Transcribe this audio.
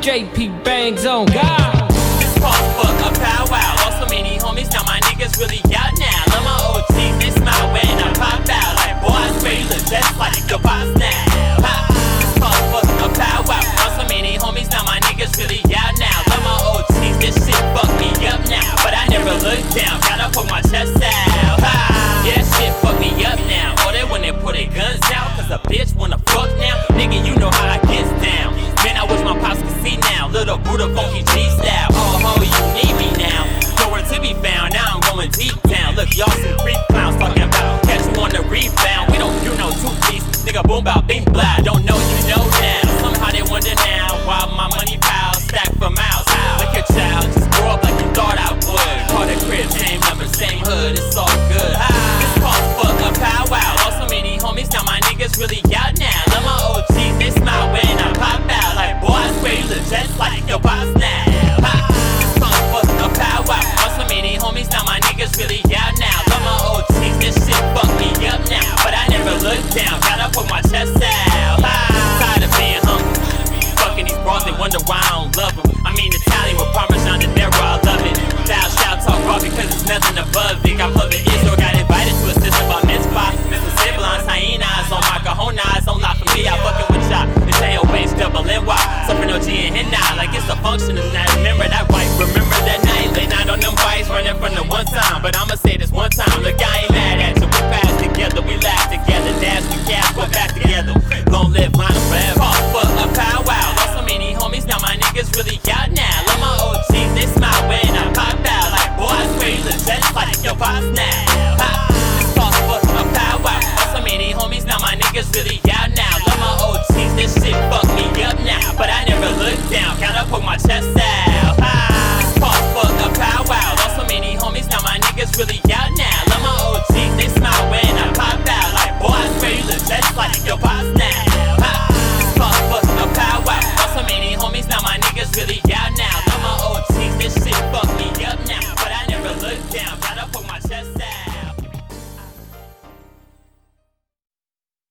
JP Bangs on God. This fuck a powwow. Lost so many homies, now my niggas really out now. Love my OT. This my way. when I pop out. Like boys, Baylor, that's like now. Pop. This fuck a. Lost so many homies, now my niggas really out now. Love my this shit me up now. But I never look down, gotta put my chest out. Yeah, shit me up now. When they their guns a bitch wanna fuck now. Nigga, you know how I little Buddha funky G style. Oh ho, you need me now. Nowhere to be found. Now I'm going deep down. Look, y'all some creep clowns talking about catch you on the rebound. We don't do no two piece, nigga. Boom bow just like your boss now. bucks in the night. really out now. Love my old teeth. they smile when I pop out. Like, boy, I swear you look just like your pops now. Pop, fuck, fuck, a pow wow. Got so many homies, now my niggas really out now. Love my old teeth, this shit fucked me up now. But I never looked down, gotta poke my chest out.